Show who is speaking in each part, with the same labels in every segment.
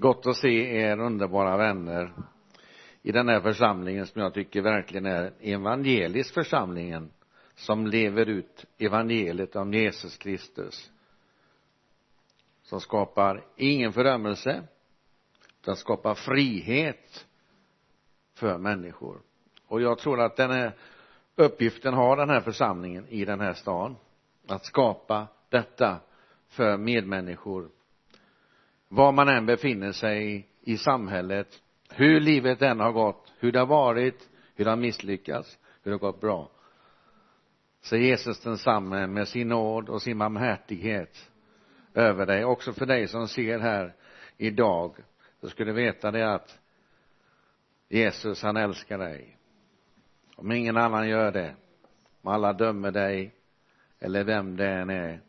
Speaker 1: Gott att se er underbara vänner i den här församlingen som jag tycker verkligen är evangelisk församlingen som lever ut evangeliet om Jesus Kristus som skapar ingen fördömelse den skapar frihet för människor. Och jag tror att den här uppgiften har den här församlingen i den här stan att skapa detta för medmänniskor var man än befinner sig i samhället hur livet än har gått hur det har varit hur det har misslyckats hur det har gått bra. Så är Jesus densamme med sin nåd och sin barmhärtighet över dig. Också för dig som ser här idag så ska du veta det att Jesus han älskar dig. Om ingen annan gör det om alla dömer dig eller vem det än är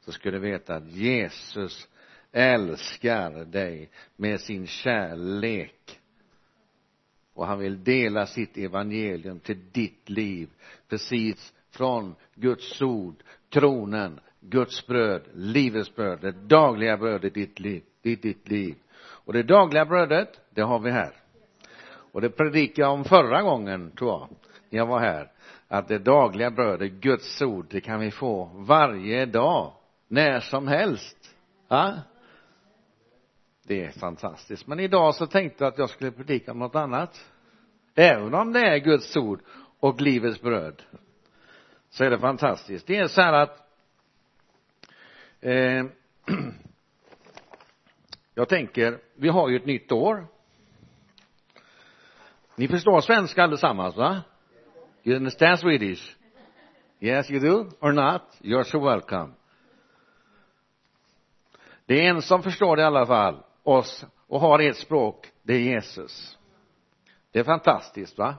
Speaker 1: så ska du veta att Jesus älskar dig med sin kärlek och han vill dela sitt evangelium till ditt liv precis från Guds ord, tronen, Guds bröd, livets bröd, det dagliga brödet i ditt liv, i ditt liv. Och det dagliga brödet, det har vi här. Och det predikade jag om förra gången, tror jag, när jag var här. Att det dagliga brödet, Guds ord, det kan vi få varje dag, när som helst. Ja? Det är fantastiskt. Men idag så tänkte jag att jag skulle predika om något annat. Även om det är Guds ord och livets bröd så är det fantastiskt. Det är så här att eh, jag tänker, vi har ju ett nytt år. Ni förstår svenska allesammans va? You understand Swedish? Yes you do or not? You're so welcome. Det är en som förstår det i alla fall, oss, och har ett språk, det är Jesus. Det är fantastiskt va?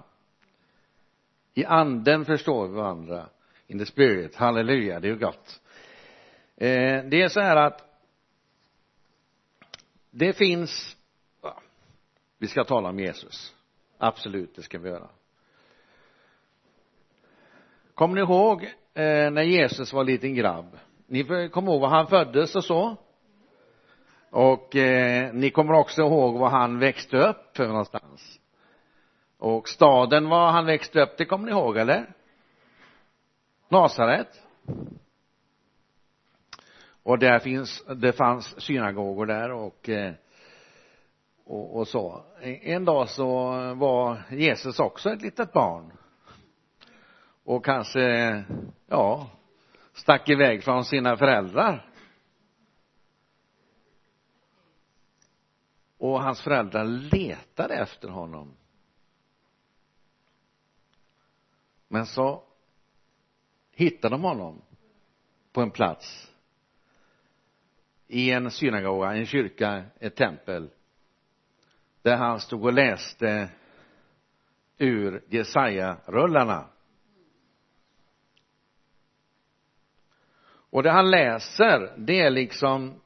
Speaker 1: I anden förstår vi varandra. In the spirit, halleluja, det är ju gott. Eh, det är så här att det finns vi ska tala om Jesus. Absolut det ska vi göra. Kommer ni ihåg eh, när Jesus var liten grabb? Ni kommer ihåg var han föddes och så och eh, ni kommer också ihåg var han växte upp för någonstans. Och staden var han växte upp det kommer ni ihåg eller? Nasaret. Och där finns det fanns synagogor där och eh, och, och så. En dag så var Jesus också ett litet barn. Och kanske ja stack iväg från sina föräldrar. Och hans föräldrar letade efter honom. Men så hittade de honom på en plats i en synagoga, en kyrka, ett tempel där han stod och läste ur Jesaja-rullarna. Och det han läser det är liksom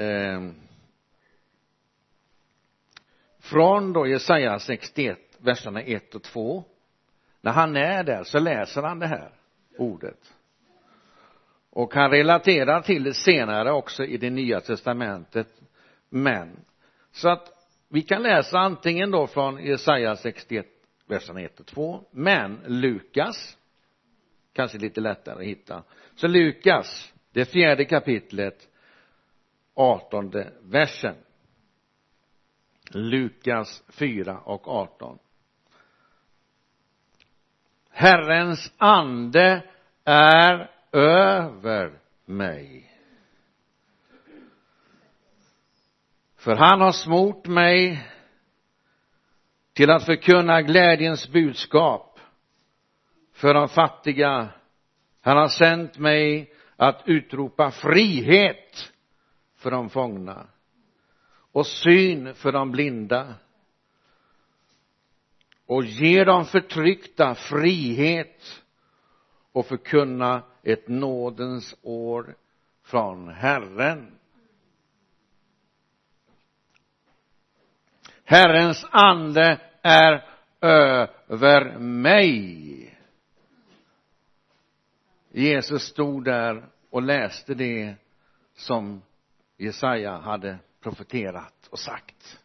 Speaker 1: eh, från då Jesaja 61 verserna 1 och 2 när han är där så läser han det här ordet. Och han relaterar till det senare också i det nya testamentet. Men så att vi kan läsa antingen då från Jesaja 61 verserna 1 och 2 men Lukas kanske lite lättare att hitta. Så Lukas det fjärde kapitlet artonde versen. Lukas 4 och 18 Herrens ande är över mig. För han har smort mig till att förkunna glädjens budskap för de fattiga. Han har sänt mig att utropa frihet för de fångna och syn för de blinda och ge de förtryckta frihet och förkunna ett nådens år från Herren. Herrens ande är över mig. Jesus stod där och läste det som Jesaja hade profeterat och sagt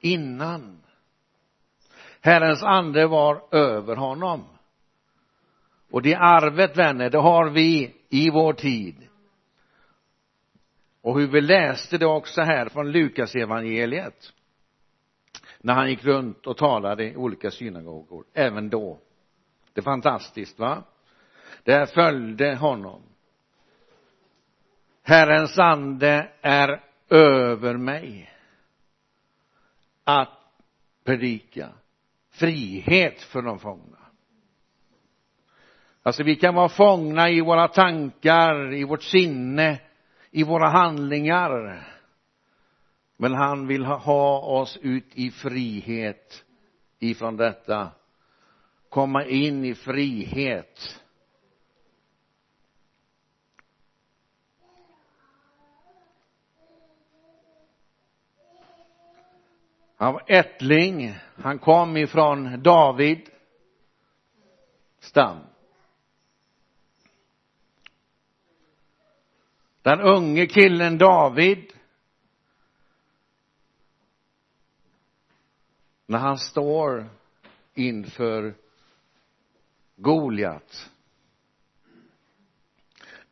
Speaker 1: innan Herrens ande var över honom och det arvet vänner det har vi i vår tid. Och hur vi läste det också här från Lukas evangeliet när han gick runt och talade i olika synagogor även då. Det är fantastiskt va? Det här följde honom. Herrens ande är över mig att predika frihet för de fångna. Alltså vi kan vara fångna i våra tankar, i vårt sinne, i våra handlingar. Men han vill ha oss ut i frihet ifrån detta. Komma in i frihet. Han var ättling. Han kom ifrån David stam. Den unge killen David när han står inför Goliat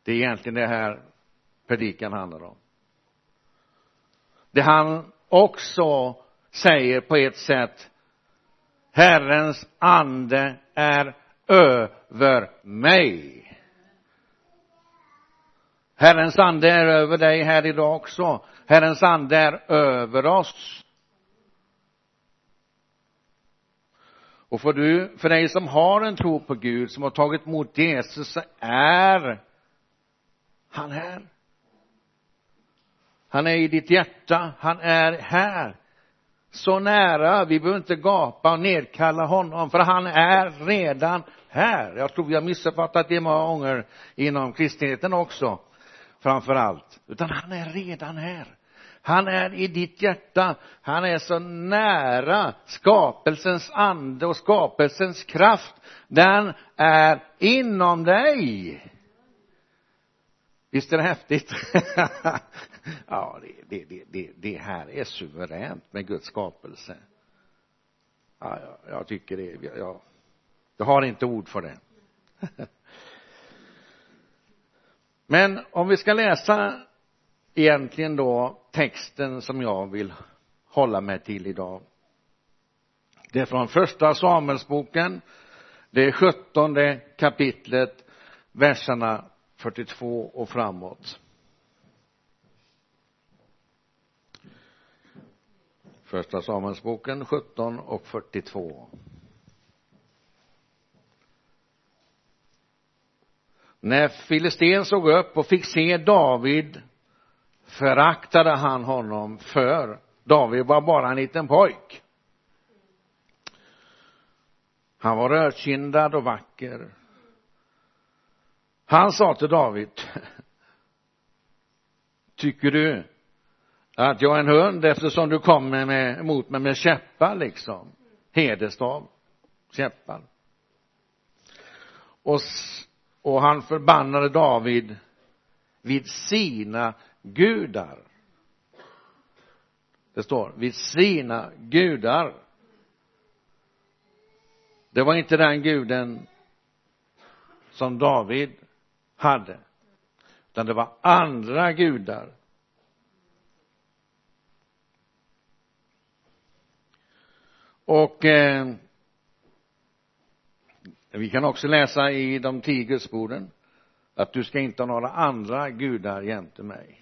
Speaker 1: det är egentligen det här predikan handlar om. Det han också säger på ett sätt Herrens ande är över mig. Herrens ande är över dig här idag också. Herrens ande är över oss. Och för du, för dig som har en tro på Gud, som har tagit emot Jesus, så är han här. Han är i ditt hjärta, han är här så nära, vi behöver inte gapa och nedkalla honom, för han är redan här. Jag tror vi har missuppfattat det många gånger inom kristenheten också, framför allt. Utan han är redan här. Han är i ditt hjärta. Han är så nära skapelsens ande och skapelsens kraft. Den är inom dig. Visst är det häftigt? ja, det, det, det, det, här är suveränt med Guds skapelse. Ja, jag, jag tycker det, jag, jag har inte ord för det. Men om vi ska läsa egentligen då texten som jag vill hålla mig till idag. Det är från första Samuelsboken, det är sjuttonde kapitlet, verserna 42 och framåt. Första Samuelsboken 17 och 42. När filisten såg upp och fick se David föraktade han honom för David var bara en liten pojk han var rödkindad och vacker han sa till David tycker du att jag är en hund eftersom du kommer med, emot mig med käppar liksom. Hederstav. Käppar. Och, och han förbannade David vid sina gudar. Det står vid sina gudar. Det var inte den guden som David hade utan det var andra gudar och eh, vi kan också läsa i de tio gudsborden att du ska inte ha några andra gudar jämte mig.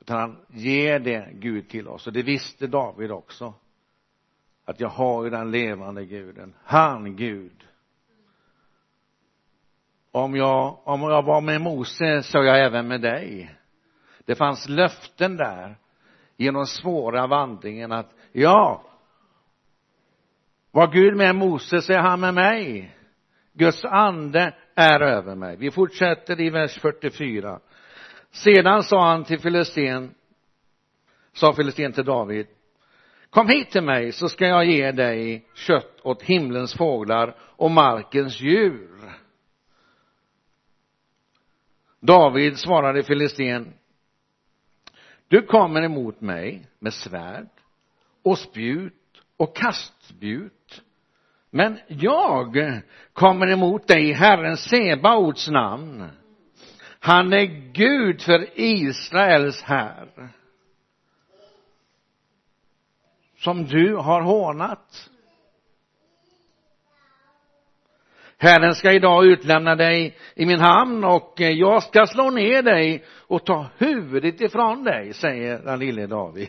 Speaker 1: Utan han ger det Gud till oss. Och det visste David också. Att jag har ju den levande guden. Han Gud. Om jag, om jag var med Mose så är jag även med dig. Det fanns löften där genom svåra vandringen att ja var Gud med Mose så är han med mig? Guds ande är över mig. Vi fortsätter i vers 44 sedan sa han till filisten sa filisten till David kom hit till mig så ska jag ge dig kött åt himlens fåglar och markens djur. David svarade filisten du kommer emot mig med svärd och spjut och kastspjut men jag kommer emot dig i Herren Sebaots namn. Han är Gud för Israels här som du har hånat. Herren ska idag utlämna dig i min hamn och eh, jag ska slå ner dig och ta huvudet ifrån dig, säger den lille David.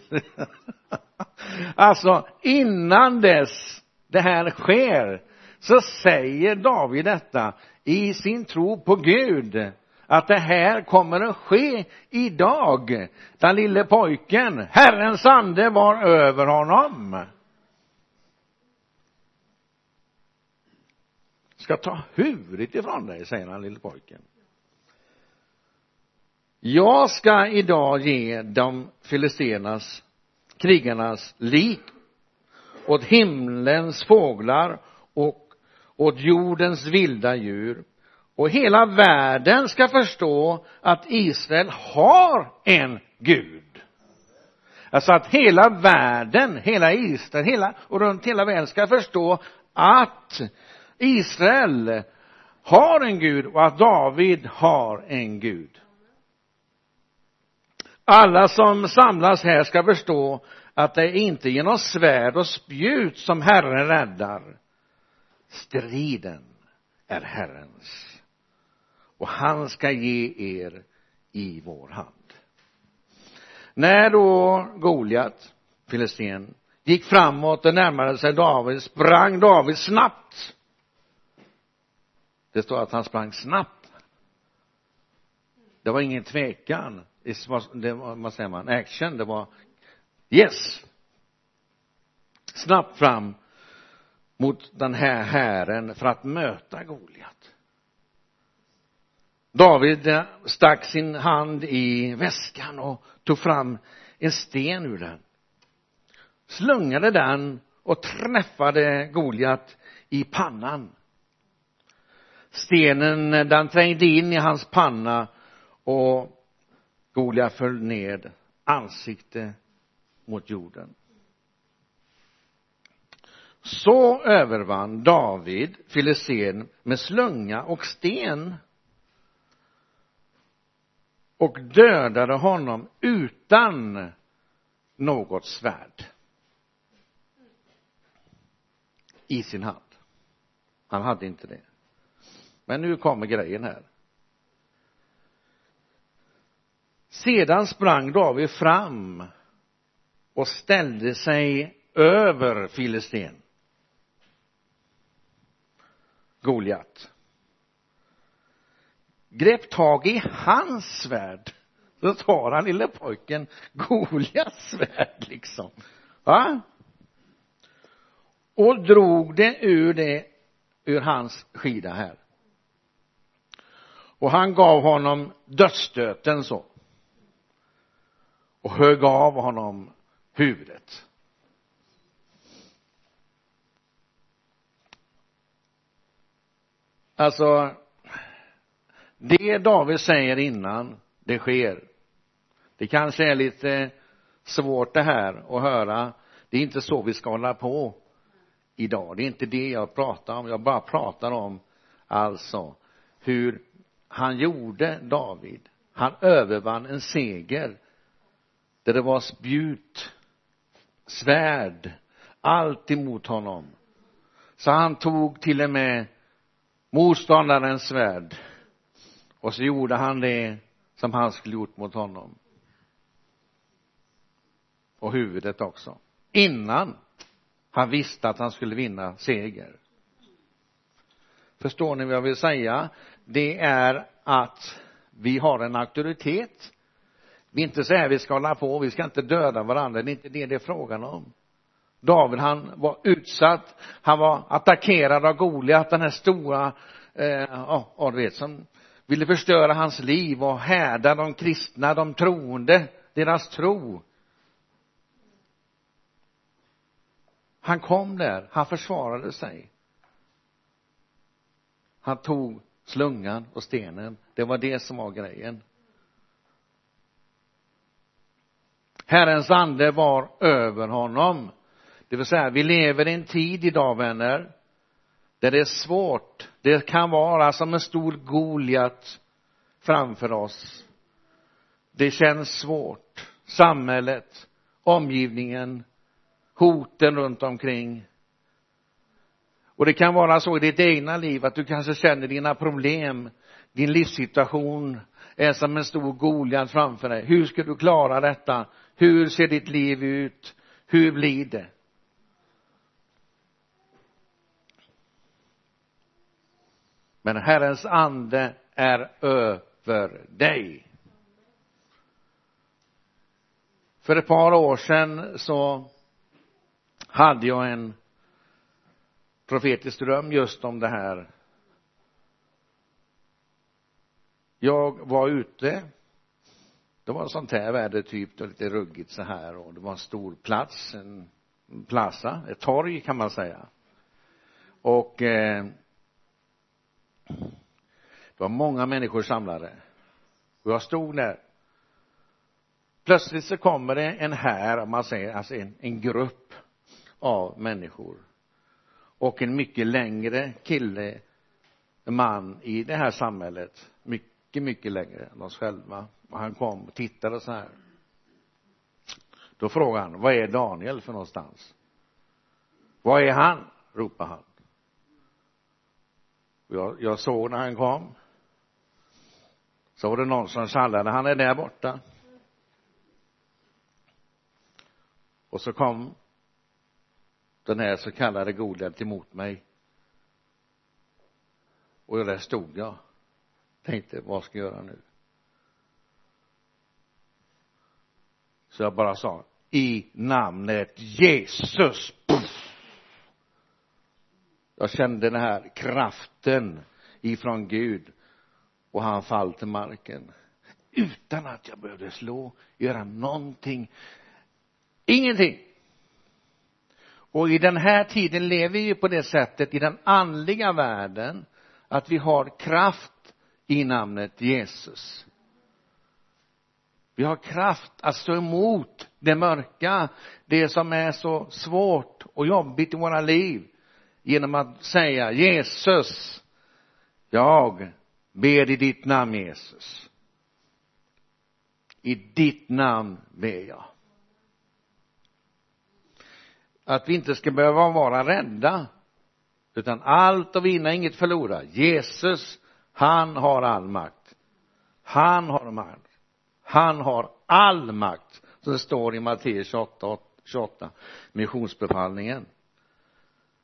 Speaker 1: alltså, innan dess det här sker så säger David detta i sin tro på Gud att det här kommer att ske idag. Den lille pojken, Herrens ande var över honom. Ska ta huvudet ifrån dig, säger den lille pojken. Jag ska idag ge de filisternas, krigarnas lik åt himlens fåglar och åt jordens vilda djur och hela världen ska förstå att Israel har en Gud. Alltså att hela världen, hela Israel, hela, och runt hela världen ska förstå att Israel har en Gud och att David har en Gud. Alla som samlas här ska förstå att det är inte genom svärd och spjut som Herren räddar. Striden är Herrens. Och han ska ge er i vår hand. När då Goliat, filisten, gick framåt och närmade sig David sprang David snabbt. Det står att han sprang snabbt. Det var ingen tvekan. Det var, vad säger man, action, det var yes! Snabbt fram mot den här hären för att möta Goliat. David eh, stack sin hand i väskan och tog fram en sten ur den. Slungade den och träffade Goliat i pannan stenen den trängde in i hans panna och Goliat föll ned ansikte mot jorden. Så övervann David filisten med slunga och sten och dödade honom utan något svärd i sin hand. Han hade inte det men nu kommer grejen här. Sedan sprang David fram och ställde sig över filisten Goliat. Grep tag i hans svärd. Då tar han lille pojken Goliats svärd liksom. Va? Och drog det ur det ur hans skida här och han gav honom dödsstöten så. Och högg av honom huvudet. Alltså det David säger innan det sker. Det kanske är lite svårt det här att höra. Det är inte så vi ska hålla på idag. Det är inte det jag pratar om. Jag bara pratar om alltså hur han gjorde David. Han övervann en seger där det var spjut svärd allt emot honom. Så han tog till och med motståndarens svärd och så gjorde han det som han skulle gjort mot honom. Och huvudet också. Innan han visste att han skulle vinna seger. Förstår ni vad jag vill säga? Det är att vi har en auktoritet. Vi är inte så här vi ska hålla på vi ska inte döda varandra. Det är inte det det är frågan om. David han var utsatt. Han var attackerad av Goliat den här stora eh, ja, ja du vet som ville förstöra hans liv och härda de kristna, de troende, deras tro. Han kom där, han försvarade sig. Han tog slungan och stenen det var det som var grejen. Herrens ande var över honom. Det vill säga vi lever i en tid idag vänner där det är svårt. Det kan vara som en stor Goliat framför oss. Det känns svårt. Samhället omgivningen hoten runt omkring och det kan vara så i ditt egna liv att du kanske känner dina problem din livssituation är som en stor Goliat framför dig. Hur ska du klara detta? Hur ser ditt liv ut? Hur blir det? Men Herrens ande är över dig. För ett par år sedan så hade jag en profetisk dröm just om det här. Jag var ute. Det var sånt här väder typ, det var lite ruggigt så här och det var en stor plats, en plaza, ett torg kan man säga. Och eh, det var många människor samlade. Och jag stod där. Plötsligt så kommer det en här, man säger, alltså en, en grupp av människor och en mycket längre kille man i det här samhället mycket, mycket längre än oss själva. Och han kom och tittade så här. Då frågade han vad är Daniel för någonstans? Vad är han? ropade han. Och jag, jag såg när han kom. Så var det någon som tjallade, han är där borta. Och så kom den här så kallade Goliat emot mig. Och där stod jag. Tänkte vad ska jag göra nu? Så jag bara sa i namnet Jesus. Puff. jag kände den här kraften ifrån Gud. Och han fall till marken. Utan att jag behövde slå, göra någonting. Ingenting! Och i den här tiden lever vi ju på det sättet i den andliga världen att vi har kraft i namnet Jesus. Vi har kraft att stå emot det mörka det som är så svårt och jobbigt i våra liv genom att säga Jesus jag ber i ditt namn Jesus. I ditt namn ber jag att vi inte ska behöva vara rädda utan allt att vinna, inget förlora. Jesus han har all makt. Han har makt. Han har all makt som det står i Matteus 28, 28 missionsbefallningen.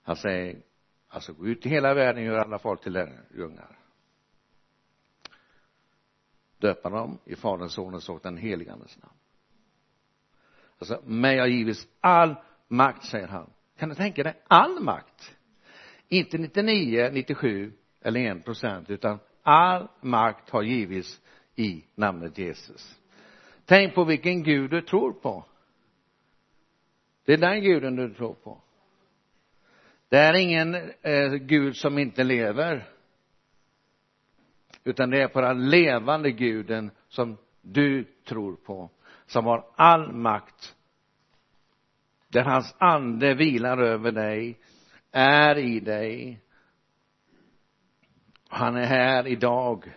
Speaker 1: Han säger alltså gå ut i hela världen och gör alla folk till lärjungar. Döpa dem i faderns, sonens och den helige andes namn. Alltså mig har givits all makt säger han. Kan du tänka dig all makt? Inte 99, 97 eller en procent utan all makt har givits i namnet Jesus. Tänk på vilken gud du tror på. Det är den guden du tror på. Det är ingen eh, gud som inte lever utan det är på den levande guden som du tror på som har all makt där hans ande vilar över dig är i dig. Han är här idag.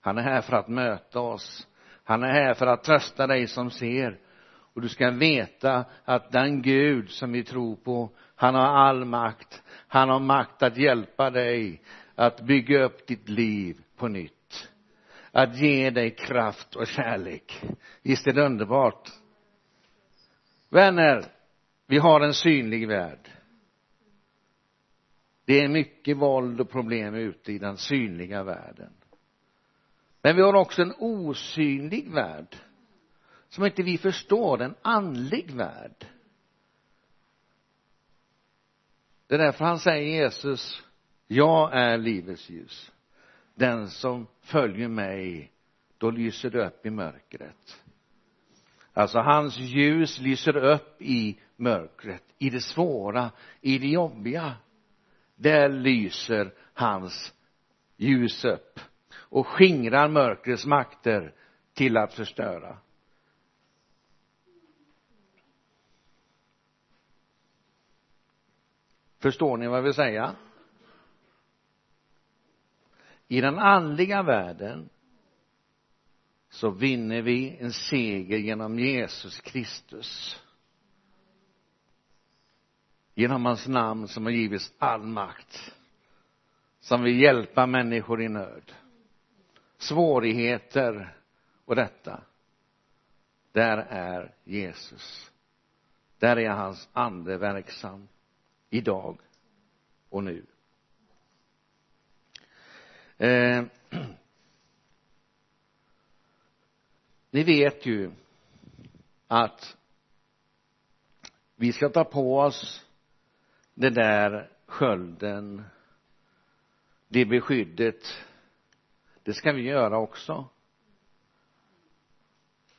Speaker 1: Han är här för att möta oss. Han är här för att trösta dig som ser. Och du ska veta att den Gud som vi tror på han har all makt. Han har makt att hjälpa dig att bygga upp ditt liv på nytt. Att ge dig kraft och kärlek. Visst är det underbart? Vänner vi har en synlig värld. Det är mycket våld och problem ute i den synliga världen. Men vi har också en osynlig värld som inte vi förstår, en andlig värld. Det är därför han säger Jesus jag är livets ljus. Den som följer mig då lyser det upp i mörkret alltså hans ljus lyser upp i mörkret i det svåra i det jobbiga. Där lyser hans ljus upp och skingrar mörkrets makter till att förstöra. Förstår ni vad jag vill säga i den andliga världen så vinner vi en seger genom Jesus Kristus. Genom hans namn som har givits all makt som vill hjälpa människor i nöd. Svårigheter och detta där är Jesus. Där är hans ande verksam idag och nu. Eh, ni vet ju att vi ska ta på oss den där skölden det beskyddet. Det ska vi göra också.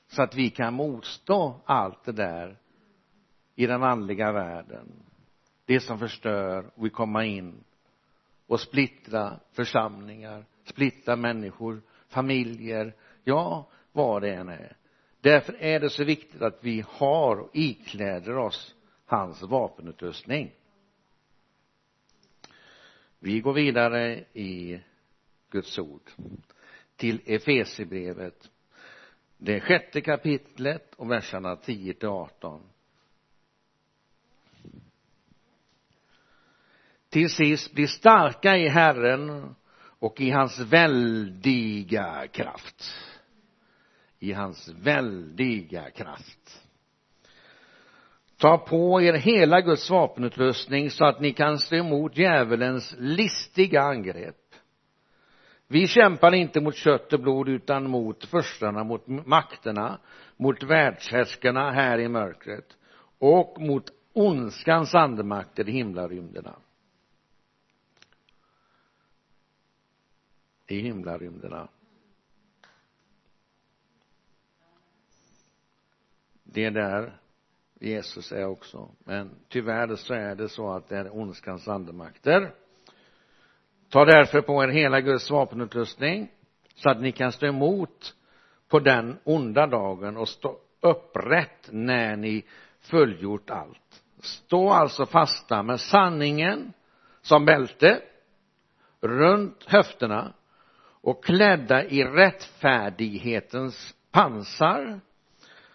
Speaker 1: Så att vi kan motstå allt det där i den andliga världen. Det som förstör och vill komma in och splittra församlingar splittra människor familjer. Ja vad det än är. Därför är det så viktigt att vi har och ikläder oss hans vapenutrustning. Vi går vidare i Guds ord till Efesierbrevet det sjätte kapitlet och verserna 10 till 18 till sist bli starka i Herren och i hans väldiga kraft i hans väldiga kraft. Ta på er hela Guds vapenutrustning så att ni kan stå emot djävulens listiga angrepp. Vi kämpar inte mot kött och blod utan mot förstarna, mot makterna, mot världshärskarna här i mörkret och mot ondskans andemakter i himlarymderna. I himlarymderna. Det är där Jesus är också. Men tyvärr så är det så att det är ondskans andemakter. Ta därför på er hela Guds vapenutrustning så att ni kan stå emot på den onda dagen och stå upprätt när ni fullgjort allt. Stå alltså fasta med sanningen som bälte runt höfterna och klädda i rättfärdighetens pansar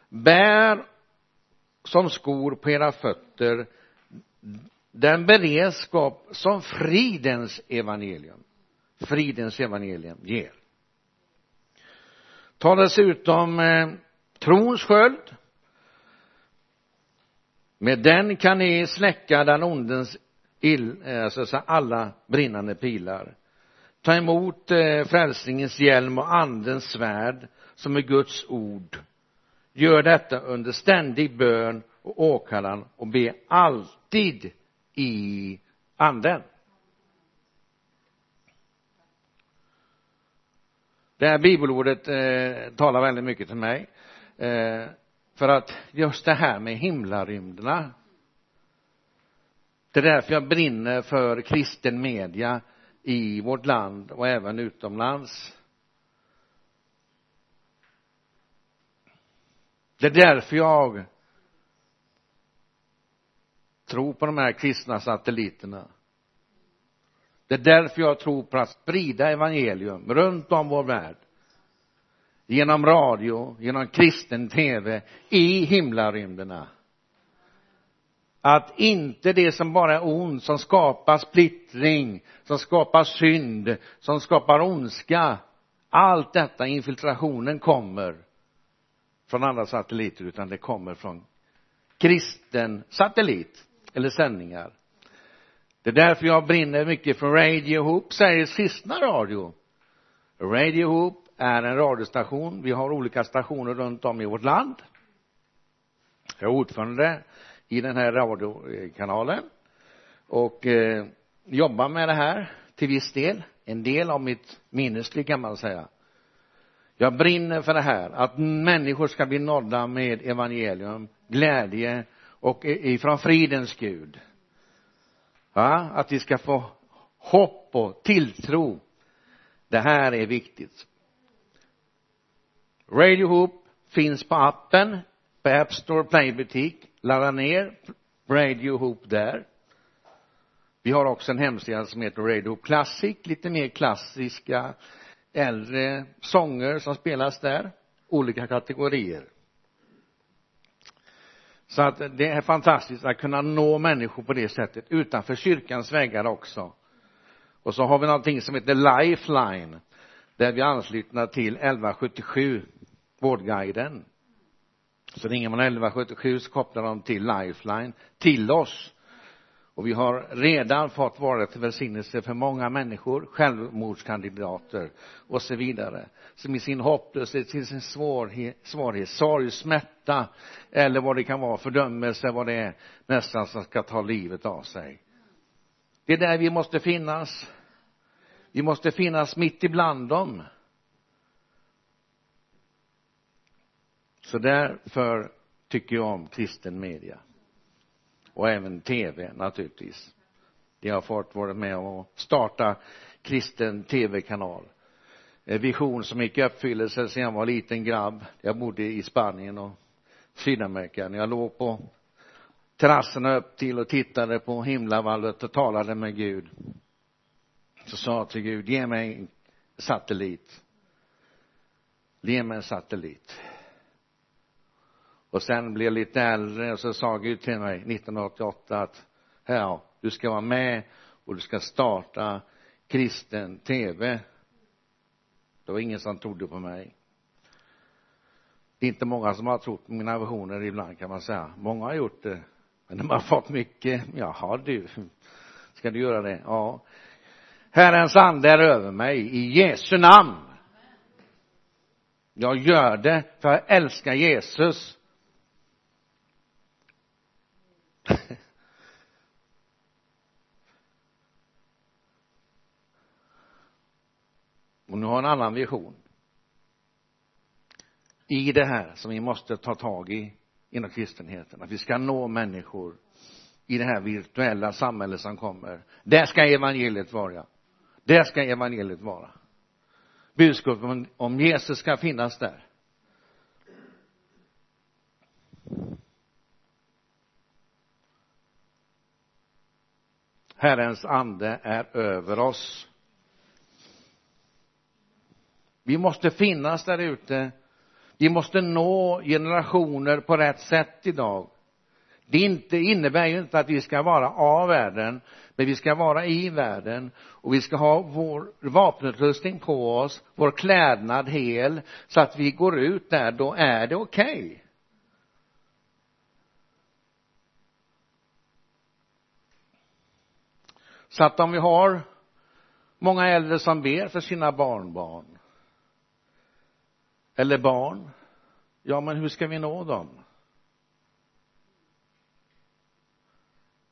Speaker 1: bär som skor på era fötter den beredskap som fridens evangelium fridens evangelium ger. Ta dessutom eh, trons sköld. Med den kan ni släcka den ondens ill, alltså alla brinnande pilar. Ta emot eh, frälsningens hjälm och andens svärd som är Guds ord gör detta under ständig bön och åkallan och be alltid i anden. Det här bibelordet eh, talar väldigt mycket till mig eh, för att just det här med himlarymderna det är därför jag brinner för kristen media i vårt land och även utomlands. Det är därför jag tror på de här kristna satelliterna. Det är därför jag tror på att sprida evangelium runt om vår värld. Genom radio, genom kristen tv i himlarymderna. Att inte det som bara är ont, som skapar splittring, som skapar synd, som skapar ondska, allt detta, infiltrationen kommer från andra satelliter, utan det kommer från kristen satellit eller sändningar. Det är därför jag brinner mycket för Radio Hoop, Sveriges kristna radio. Radio Hoop är en radiostation. Vi har olika stationer runt om i vårt land. Jag är ordförande i den här radiokanalen och eh, jobbar med det här till viss del. En del av mitt minnesliv kan man säga jag brinner för det här att människor ska bli nådda med evangelium glädje och ifrån fridens Gud. Va? Att vi ska få hopp och tilltro. Det här är viktigt. Radio Hoop finns på appen på App Store Play-butik. Ladda ner Radio Hoop där. Vi har också en hemsida som heter Radio Hoop Classic lite mer klassiska äldre sånger som spelas där. Olika kategorier. Så att det är fantastiskt att kunna nå människor på det sättet utanför kyrkans väggar också. Och så har vi någonting som heter Lifeline där vi är anslutna till 1177 Vårdguiden. Så ringer man 1177 så kopplar de till Lifeline till oss och vi har redan fått vara till välsignelse för många människor, självmordskandidater och så vidare, som i sin hopplöshet, i sin svårhet, svårhet, sorg, smärta eller vad det kan vara, fördömelse, vad det är, nästan som ska ta livet av sig. Det är där vi måste finnas. Vi måste finnas mitt ibland dem. Så därför tycker jag om kristen media och även tv naturligtvis. De har fått vara med och starta kristen tv-kanal eh, vision som gick i uppfyllelse sen jag var liten grabb. Jag bodde i Spanien och Sydamerika. När jag låg på terrasserna upp till och tittade på himlavalvet och talade med Gud så sa jag till Gud ge mig en satellit. Ge mig en satellit och sen blev jag lite äldre och så sa Gud till mig 1988 att ja, du ska vara med och du ska starta kristen tv det var ingen som trodde på mig. Det är inte många som har trott på mina visioner ibland kan man säga. Många har gjort det men de har fått mycket. Jaha du ska du göra det? Ja. Herrens ande är över mig i Jesu namn. Jag gör det för jag älskar Jesus. Och nu har en annan vision. I det här som vi måste ta tag i inom kristenheten. Att vi ska nå människor i det här virtuella samhället som kommer. Där ska evangeliet vara. Där ska evangeliet vara. Budskapet om Jesus ska finnas där. Herrens ande är över oss vi måste finnas där ute. Vi måste nå generationer på rätt sätt idag. Det inte, innebär ju inte att vi ska vara av världen men vi ska vara i världen. Och vi ska ha vår vapenutrustning på oss vår klädnad hel så att vi går ut där då är det okej. Okay. så att om vi har många äldre som ber för sina barnbarn eller barn? Ja men hur ska vi nå dem?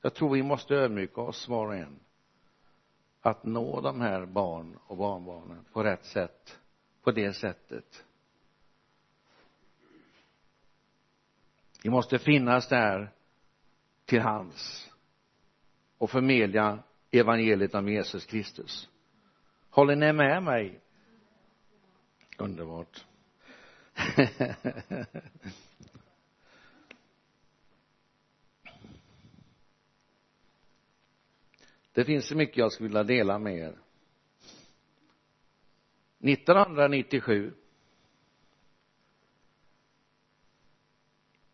Speaker 1: Jag tror vi måste ödmjuka oss var och en att nå de här barn och barnbarnen på rätt sätt på det sättet. Vi måste finnas där till hands och förmedla evangeliet om Jesus Kristus. Håller ni med mig? Underbart det finns så mycket jag skulle vilja dela med er. 1997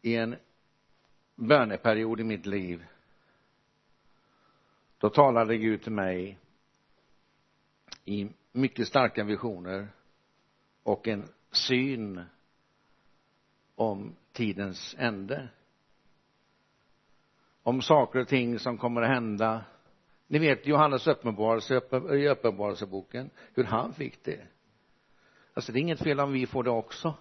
Speaker 1: i en böneperiod i mitt liv. Då talade Gud till mig i mycket starka visioner och en syn om tidens ände. Om saker och ting som kommer att hända. Ni vet Johannes uppenbarelse i uppenbarelseboken hur han fick det. Alltså det är inget fel om vi får det också.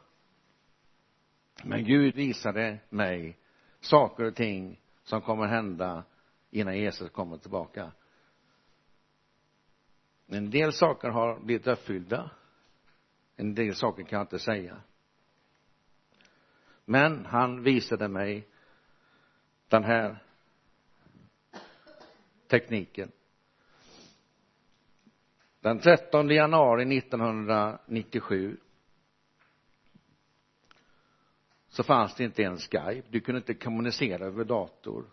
Speaker 1: Men Gud visade mig saker och ting som kommer att hända innan Jesus kommer tillbaka. En del saker har blivit uppfyllda en del saker kan jag inte säga. Men han visade mig den här tekniken. Den 13 januari 1997 så fanns det inte ens Skype. Du kunde inte kommunicera över dator.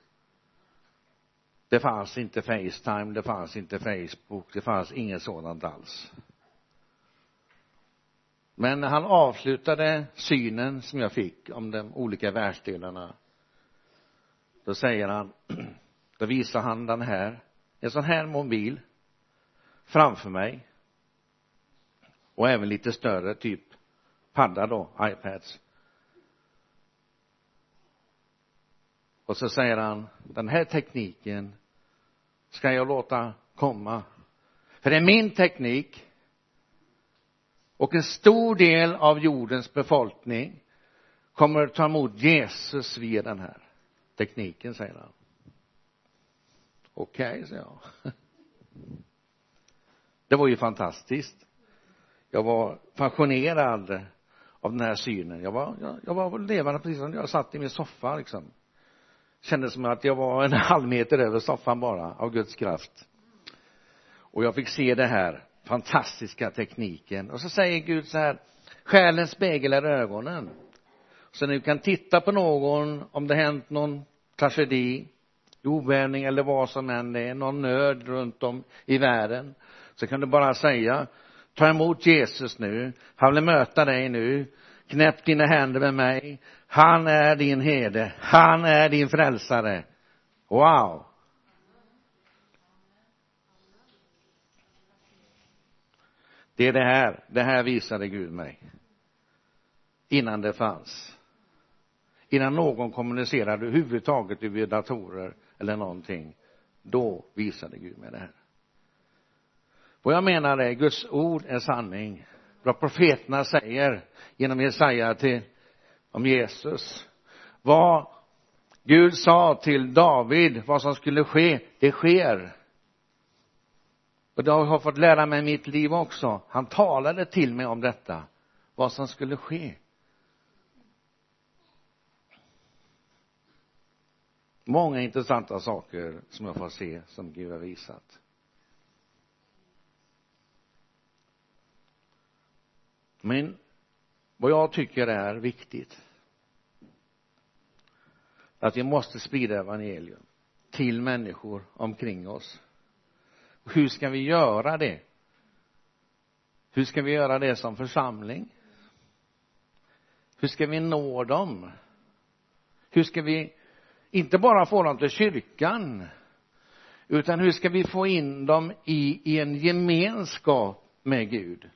Speaker 1: Det fanns inte Facetime, det fanns inte Facebook, det fanns inget sådant alls men han avslutade synen som jag fick om de olika världsdelarna. Då säger han då visar han den här en sån här mobil framför mig. Och även lite större typ padda då, iPads. Och så säger han den här tekniken ska jag låta komma. För det är min teknik och en stor del av jordens befolkning kommer att ta emot Jesus via den här tekniken säger han. Okej okay, säger jag. Det var ju fantastiskt. Jag var passionerad av den här synen. Jag var jag, jag var levande precis som jag satt i min soffa liksom. Kändes som att jag var en halv meter över soffan bara av Guds kraft. Och jag fick se det här fantastiska tekniken. Och så säger Gud så här själens spegel är ögonen. Så när du kan titta på någon om det hänt någon tragedi jordbävning eller vad som än är någon nöd runt om i världen så kan du bara säga ta emot Jesus nu. Han vill möta dig nu. Knäpp dina händer med mig. Han är din herde. Han är din frälsare. Wow! Det är det här det här visade Gud mig. Innan det fanns. Innan någon kommunicerade överhuvudtaget över datorer eller någonting då visade Gud mig det här. Vad jag menar är Guds ord är sanning. Vad profeterna säger genom Jesaja till om Jesus. Vad Gud sa till David vad som skulle ske det sker och det har jag fått lära mig i mitt liv också. Han talade till mig om detta. Vad som skulle ske. Många intressanta saker som jag får se som Gud har visat. Men vad jag tycker är viktigt att vi måste sprida evangelium till människor omkring oss hur ska vi göra det? Hur ska vi göra det som församling? Hur ska vi nå dem? Hur ska vi inte bara få dem till kyrkan utan hur ska vi få in dem i, i en gemenskap med Gud?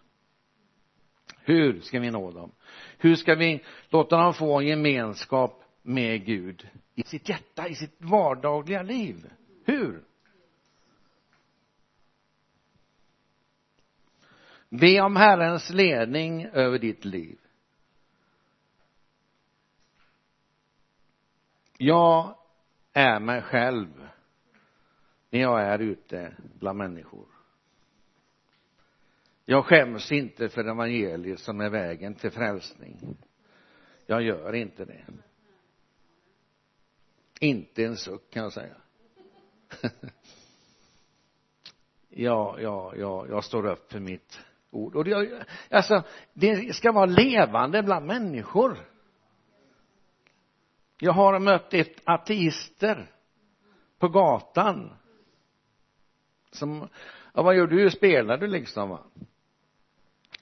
Speaker 1: Hur ska vi nå dem? Hur ska vi låta dem få en gemenskap med Gud i sitt hjärta, i sitt vardagliga liv? Hur? Be om Herrens ledning över ditt liv. Jag är mig själv när jag är ute bland människor. Jag skäms inte för evangeliet som är vägen till frälsning. Jag gör inte det. Inte en suck kan jag säga. Ja, ja, ja, jag står upp för mitt ord. Och det, alltså det ska vara levande bland människor. Jag har mött ett ateister på gatan som ja, vad gör du? Spelar du liksom va?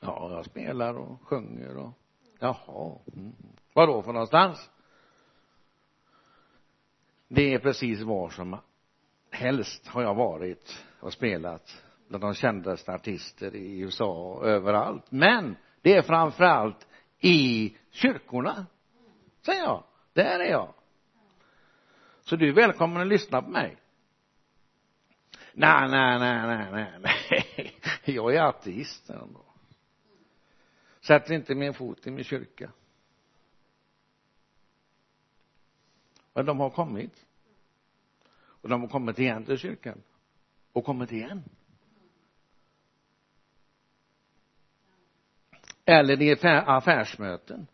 Speaker 1: Ja jag spelar och sjunger och jaha mm. vad då för någonstans? Det är precis var som helst har jag varit och spelat bland de kändaste artister i USA och överallt. Men det är framför allt i kyrkorna säger jag. Där är jag. Så du är välkommen att lyssna på mig. Nej nej nej nej nej nej. Jag är ateist ändå sätter inte min fot i min kyrka. Men de har kommit. Och de har kommit igen till kyrkan. Och kommit igen. Eller i affärsmöten.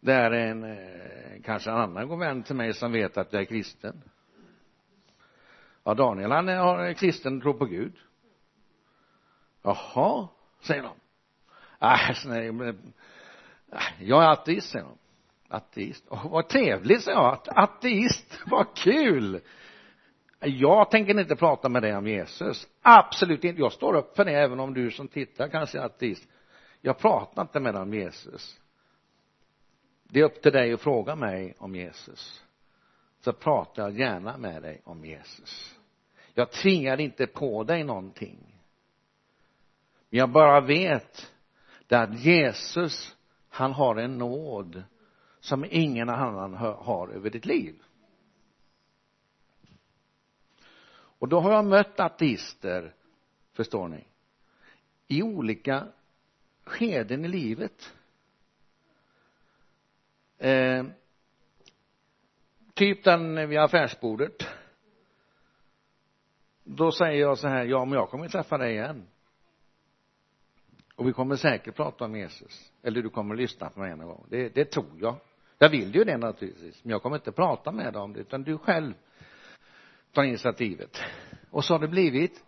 Speaker 1: Där en eh, kanske en annan god vän till mig som vet att jag är kristen. Ja Daniel han är kristen och tror på Gud. Jaha säger de. Äh, nej, men, äh, jag är ateist säger de. Ateist. Oh, vad trevligt säger jag. Ateist vad kul! Jag tänker inte prata med dig om Jesus. Absolut inte. Jag står upp för det även om du som tittar kanske är ateist jag pratar inte med dig om Jesus. Det är upp till dig att fråga mig om Jesus. Så pratar jag gärna med dig om Jesus. Jag tvingar inte på dig någonting. Men jag bara vet det att Jesus han har en nåd som ingen annan har över ditt liv. Och då har jag mött ateister förstår ni i olika skeden i livet. Eh, typ den vid affärsbordet. Då säger jag så här ja men jag kommer träffa dig igen. Och vi kommer säkert prata om Jesus. Eller du kommer lyssna på mig en gång. Det, det tror jag. Jag vill ju det naturligtvis men jag kommer inte prata med dig om det utan du själv tar initiativet. Och så har det blivit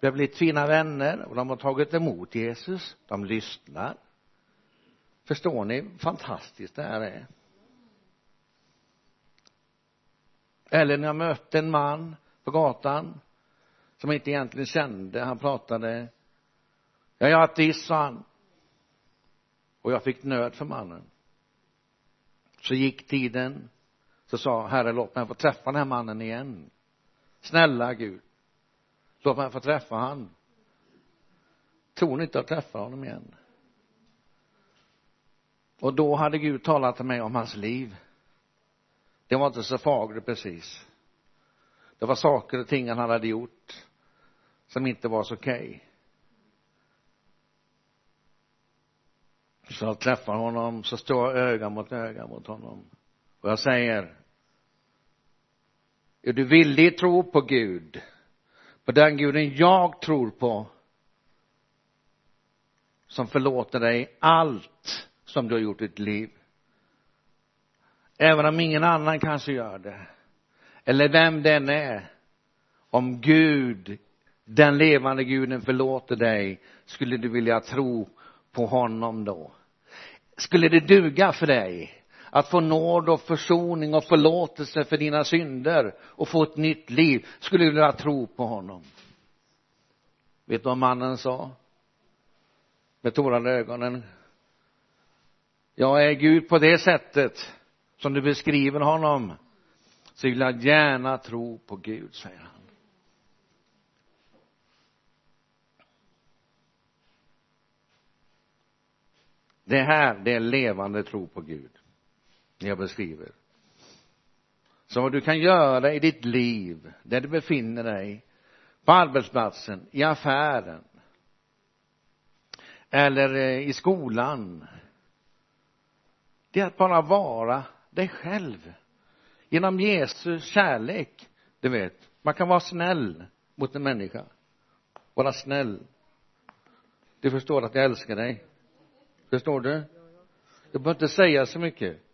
Speaker 1: vi har blivit fina vänner och de har tagit emot Jesus. De lyssnar. Förstår ni fantastiskt det här är? Eller när jag mötte en man på gatan som jag inte egentligen kände. Han pratade jag är ateist sa han. Och jag fick nöd för mannen. Så gick tiden. Så sa herre låt mig få träffa den här mannen igen. Snälla gud låt mig få träffa han. Tror ni inte att träffa honom igen? Och då hade Gud talat till mig om hans liv. Det var inte så fagert precis. Det var saker och ting han hade gjort som inte var så okej. Okay. så jag träffar honom så står jag öga mot öga mot honom. Och jag säger är du villig tro på Gud? På den guden jag tror på som förlåter dig allt som du har gjort i ditt liv. Även om ingen annan kanske gör det eller vem den är om Gud den levande guden förlåter dig skulle du vilja tro på honom då? Skulle det duga för dig? Att få nåd och försoning och förlåtelse för dina synder och få ett nytt liv skulle du vilja tro på honom. Vet du vad mannen sa? Med tårade ögonen. Ja är Gud på det sättet som du beskriver honom så vill jag gärna tro på Gud säger han. Det här det är levande tro på Gud när jag beskriver. Så vad du kan göra i ditt liv där du befinner dig på arbetsplatsen i affären eller eh, i skolan det är att bara vara dig själv. Genom Jesus kärlek du vet man kan vara snäll mot en människa. Vara snäll. Du förstår att jag älskar dig. Förstår du? Jag behöver inte säga så mycket.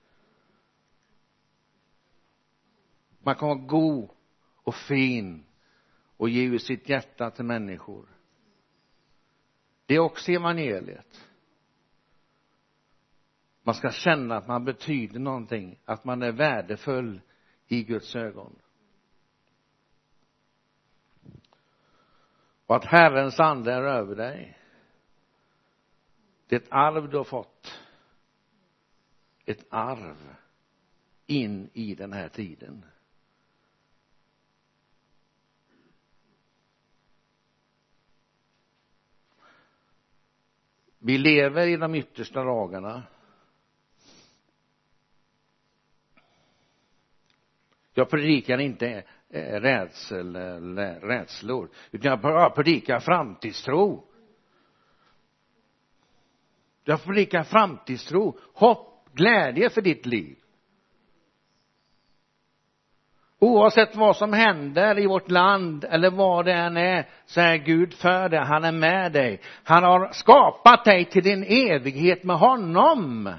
Speaker 1: Man kan vara god och fin och ge ut sitt hjärta till människor. Det är också evangeliet. Man ska känna att man betyder någonting att man är värdefull i Guds ögon. Och att Herrens ande är över dig. Det är ett arv du har fått. Ett arv in i den här tiden. Vi lever i de yttersta dagarna jag predikar inte eh, rädsel eller rädslor utan jag predikar framtidstro. Jag predikar framtidstro hopp glädje för ditt liv oavsett vad som händer i vårt land eller vad det än är så är Gud för dig, han är med dig. Han har skapat dig till din evighet med honom.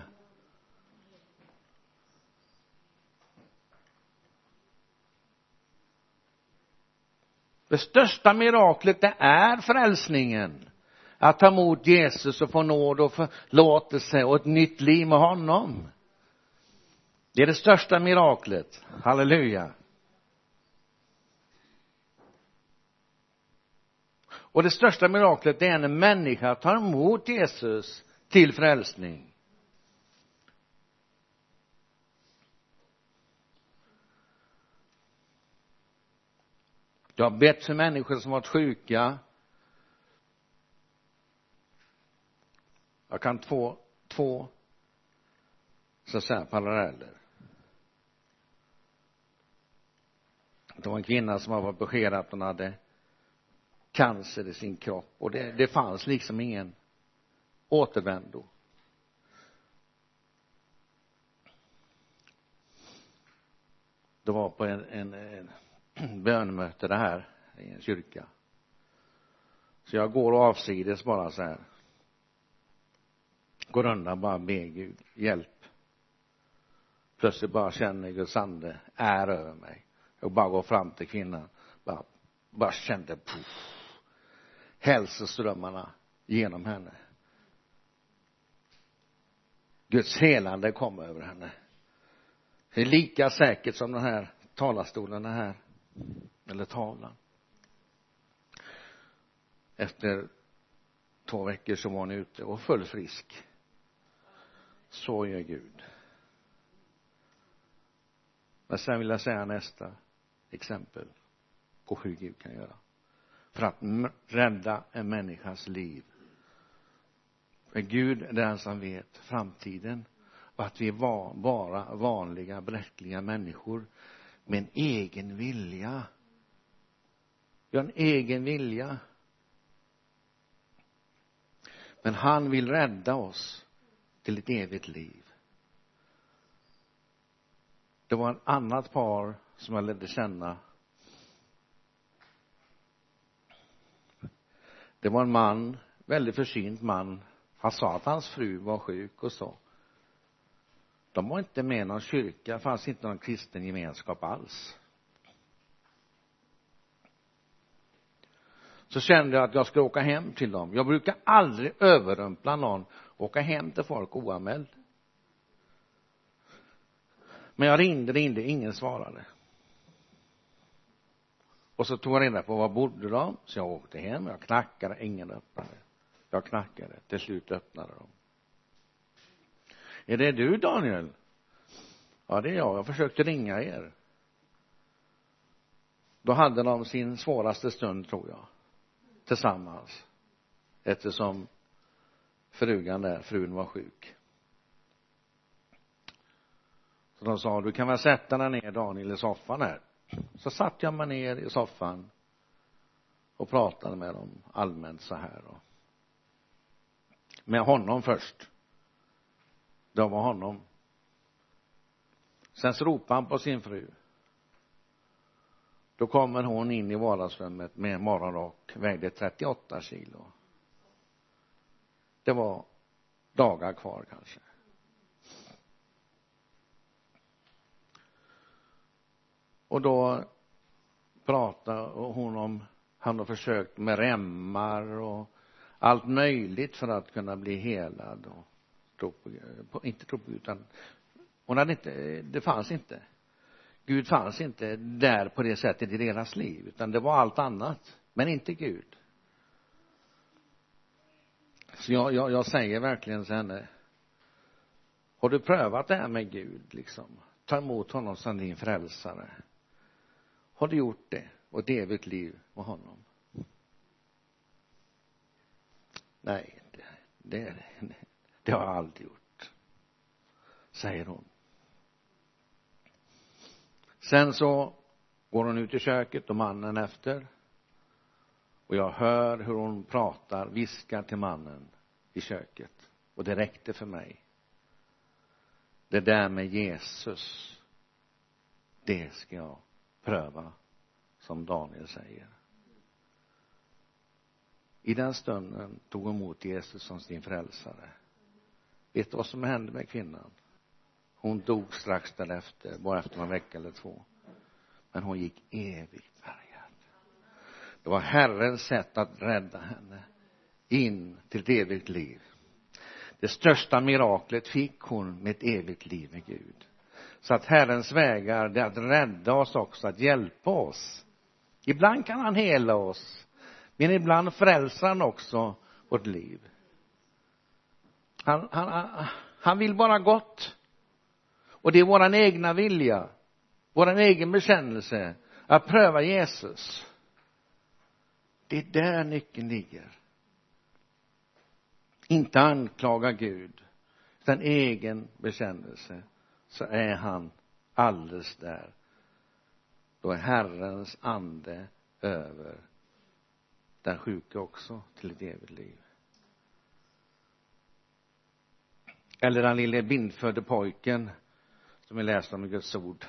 Speaker 1: Det största miraklet det är frälsningen. Att ta emot Jesus och få nåd och förlåtelse och ett nytt liv med honom. Det är det största miraklet. Halleluja. Och det största miraklet det är när en människa tar emot Jesus till frälsning. Jag har bett för människor som varit sjuka. Jag kan två, två så att säga paralleller. Det var en kvinna som var besked att hon hade cancer i sin kropp. Och det, det fanns liksom ingen återvändo. Det var på en, en, en bönmöte det här i en kyrka. Så jag går avsides bara så här. Går undan bara be Gud hjälp. Plötsligt bara känner Guds ande är över mig. Jag bara går fram till kvinnan. Bara, bara kände puff, hälsoströmmarna genom henne. Guds helande kom över henne. Det är lika säkert som den här talarstolen är här eller tavlan efter två veckor så var hon ute och full frisk. Så gör Gud. Men sen vill jag säga nästa exempel på hur Gud kan göra för att rädda en människas liv. För Gud är den som vet framtiden och att vi var bara vanliga bräckliga människor med en egen vilja. Vi har en egen vilja. Men han vill rädda oss till ett evigt liv. Det var ett annat par som jag lärde känna det var en man väldigt försynt man. Han sa att hans fru var sjuk och så. De var inte med i någon kyrka fanns inte någon kristen gemenskap alls. Så kände jag att jag skulle åka hem till dem. Jag brukar aldrig överrumpla någon åka hem till folk oanmäld. Men jag ringde, ringde, ingen svarade och så tog jag reda på var bodde de? Så jag åkte hem jag knackade, ingen öppnade. Jag knackade, till slut öppnade de. Är det du Daniel? Ja det är jag, jag försökte ringa er. Då hade de sin svåraste stund tror jag tillsammans eftersom frugan där, frun var sjuk. Så de sa du kan väl sätta dig ner Daniel i soffan här så satt jag mig ner i soffan och pratade med dem allmänt så här och med honom först. Det var honom. Sen så ropade han på sin fru. Då kommer hon in i vardagsrummet med morgonrock vägde 38 kilo. Det var dagar kvar kanske. Och då pratade hon om han har försökt med remmar och allt möjligt för att kunna bli helad och tro på, inte tro på Gud utan hon hade inte, det fanns inte. Gud fanns inte där på det sättet i deras liv utan det var allt annat men inte Gud. Så jag, jag, jag säger verkligen till henne har du prövat det här med Gud liksom? Ta emot honom som din frälsare har du gjort det och ett evigt liv med honom? Nej det, det, det har jag aldrig gjort. Säger hon. Sen så går hon ut i köket och mannen efter. Och jag hör hur hon pratar, viskar till mannen i köket. Och det räckte för mig. Det där med Jesus det ska jag pröva som Daniel säger. I den stunden tog hon emot Jesus som sin frälsare. Vet du vad som hände med kvinnan? Hon dog strax därefter bara efter en vecka eller två. Men hon gick evigt färgad. Det var Herrens sätt att rädda henne in till ett evigt liv. Det största miraklet fick hon med ett evigt liv med Gud så att Herrens vägar det är att rädda oss också, att hjälpa oss. Ibland kan han hela oss men ibland frälser han också vårt liv. Han, han, han vill bara gott. Och det är våran egna vilja våran egen bekännelse att pröva Jesus. Det är där nyckeln ligger. Inte anklaga Gud utan egen bekännelse så är han alldeles där. Då är Herrens ande över den sjuke också till ett evigt liv. Eller den lille bindfödde pojken som vi läste om i Guds ord.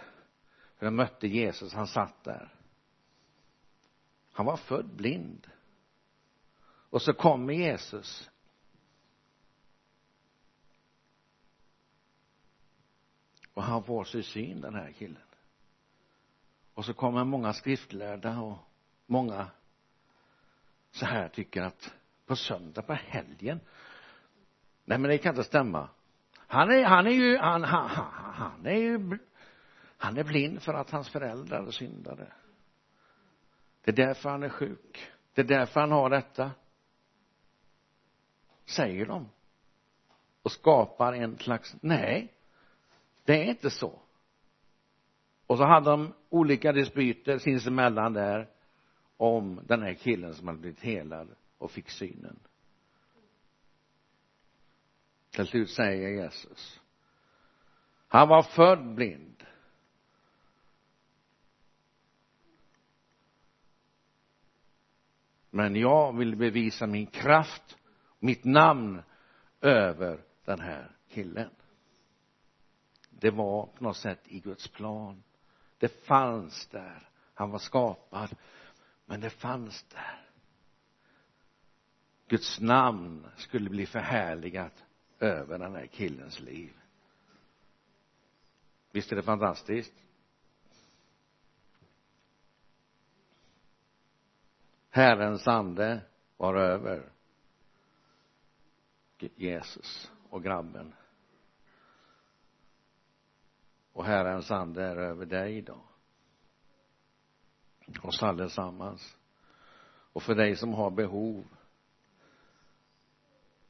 Speaker 1: För han mötte Jesus, han satt där. Han var född blind. Och så kommer Jesus. Och han får sig syn den här killen. Och så kommer många skriftlärda och många så här tycker att på söndag på helgen? Nej men det kan inte stämma. Han är, han är ju han, han, han är ju han är blind för att hans föräldrar syndade det är därför han är sjuk. Det är därför han har detta. Säger de. Och skapar en slags nej det är inte så. Och så hade de olika dispyter sinsemellan där om den här killen som hade blivit helad och fick synen. Till slut säger Jesus han var född blind. Men jag vill bevisa min kraft mitt namn över den här killen det var på något sätt i Guds plan. Det fanns där. Han var skapad men det fanns där. Guds namn skulle bli förhärligat över den här killens liv. Visst är det fantastiskt? Herrens ande var över Jesus och grabben och Herrens ande är över dig idag. Oss allesammans. Och för dig som har behov.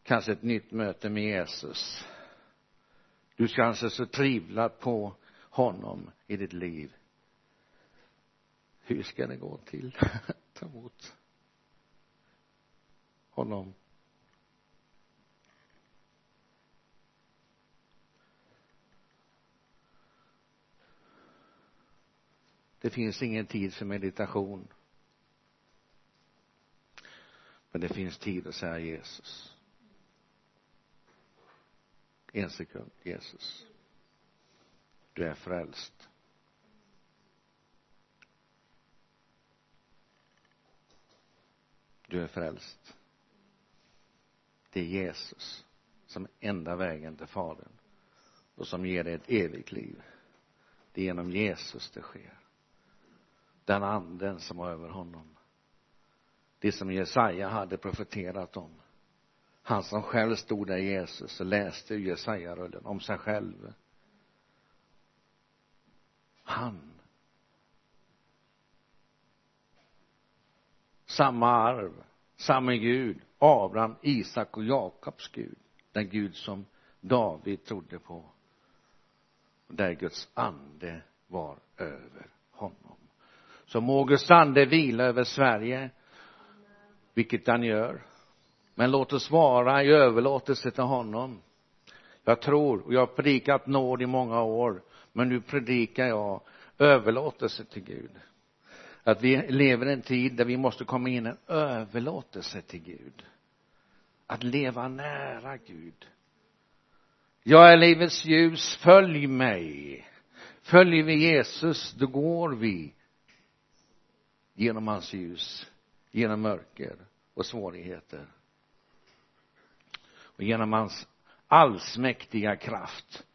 Speaker 1: Kanske ett nytt möte med Jesus. Du kanske så tvivlat på honom i ditt liv. Hur ska det gå till? Ta emot honom. Det finns ingen tid för meditation. Men det finns tid att säga Jesus. En sekund Jesus. Du är frälst. Du är frälst. Det är Jesus som är enda vägen till fadern och som ger dig ett evigt liv. Det är genom Jesus det sker den anden som var över honom. Det som Jesaja hade profeterat om. Han som själv stod där Jesus och läste Jesaja-rullen om sig själv. Han. Samma arv samma Gud Abraham, Isak och Jakobs Gud. Den Gud som David trodde på. Där Guds ande var över honom så må Guds ande vila över Sverige vilket han gör. Men låt oss vara i överlåtelse till honom. Jag tror och jag har predikat nåd i många år men nu predikar jag överlåtelse till Gud. Att vi lever i en tid där vi måste komma in i en överlåtelse till Gud. Att leva nära Gud. Jag är livets ljus följ mig. Följer vi Jesus då går vi genom hans ljus genom mörker och svårigheter. Och genom hans allsmäktiga kraft.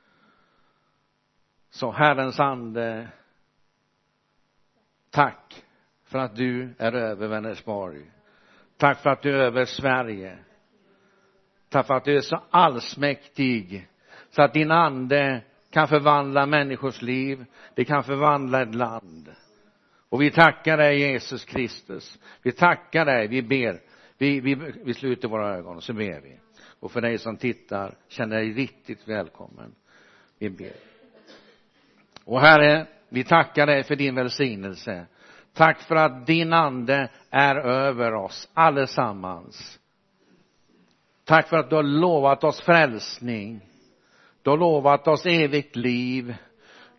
Speaker 1: Så Herrens ande tack för att du är över Vänersborg. Tack för att du är över Sverige. Tack för att du är så allsmäktig så att din ande kan förvandla människors liv. Det kan förvandla ett land och vi tackar dig Jesus Kristus. Vi tackar dig vi ber. Vi, vi, vi sluter våra ögon och så ber vi. Och för dig som tittar känner dig riktigt välkommen. Vi ber. Och herre vi tackar dig för din välsignelse. Tack för att din ande är över oss allesammans. Tack för att du har lovat oss frälsning. Du har lovat oss evigt liv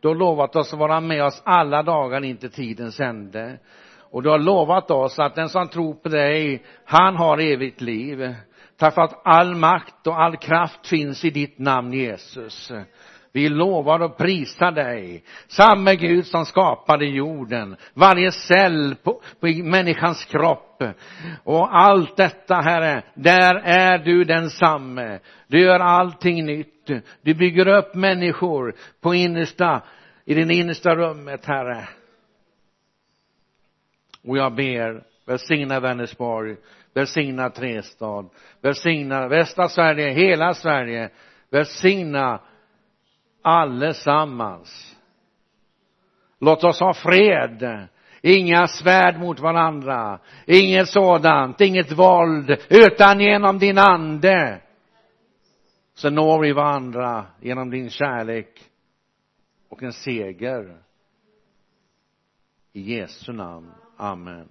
Speaker 1: du har lovat oss att vara med oss alla dagar in till tidens ände. Och du har lovat oss att den som tror på dig han har evigt liv. Tack för att all makt och all kraft finns i ditt namn Jesus vi lovar och prisar dig. Samme Gud som skapade jorden varje cell på, på människans kropp. Och allt detta herre där är du densamme. Du gör allting nytt. Du bygger upp människor på innersta i det innersta rummet herre. Och jag ber välsigna Vänersborg välsigna Trestad välsigna västra Sverige hela Sverige. Välsigna allesammans. Låt oss ha fred. Inga svärd mot varandra. Inget sådant. Inget våld. Utan genom din ande. Så når vi varandra genom din kärlek och en seger. I Jesu namn. Amen.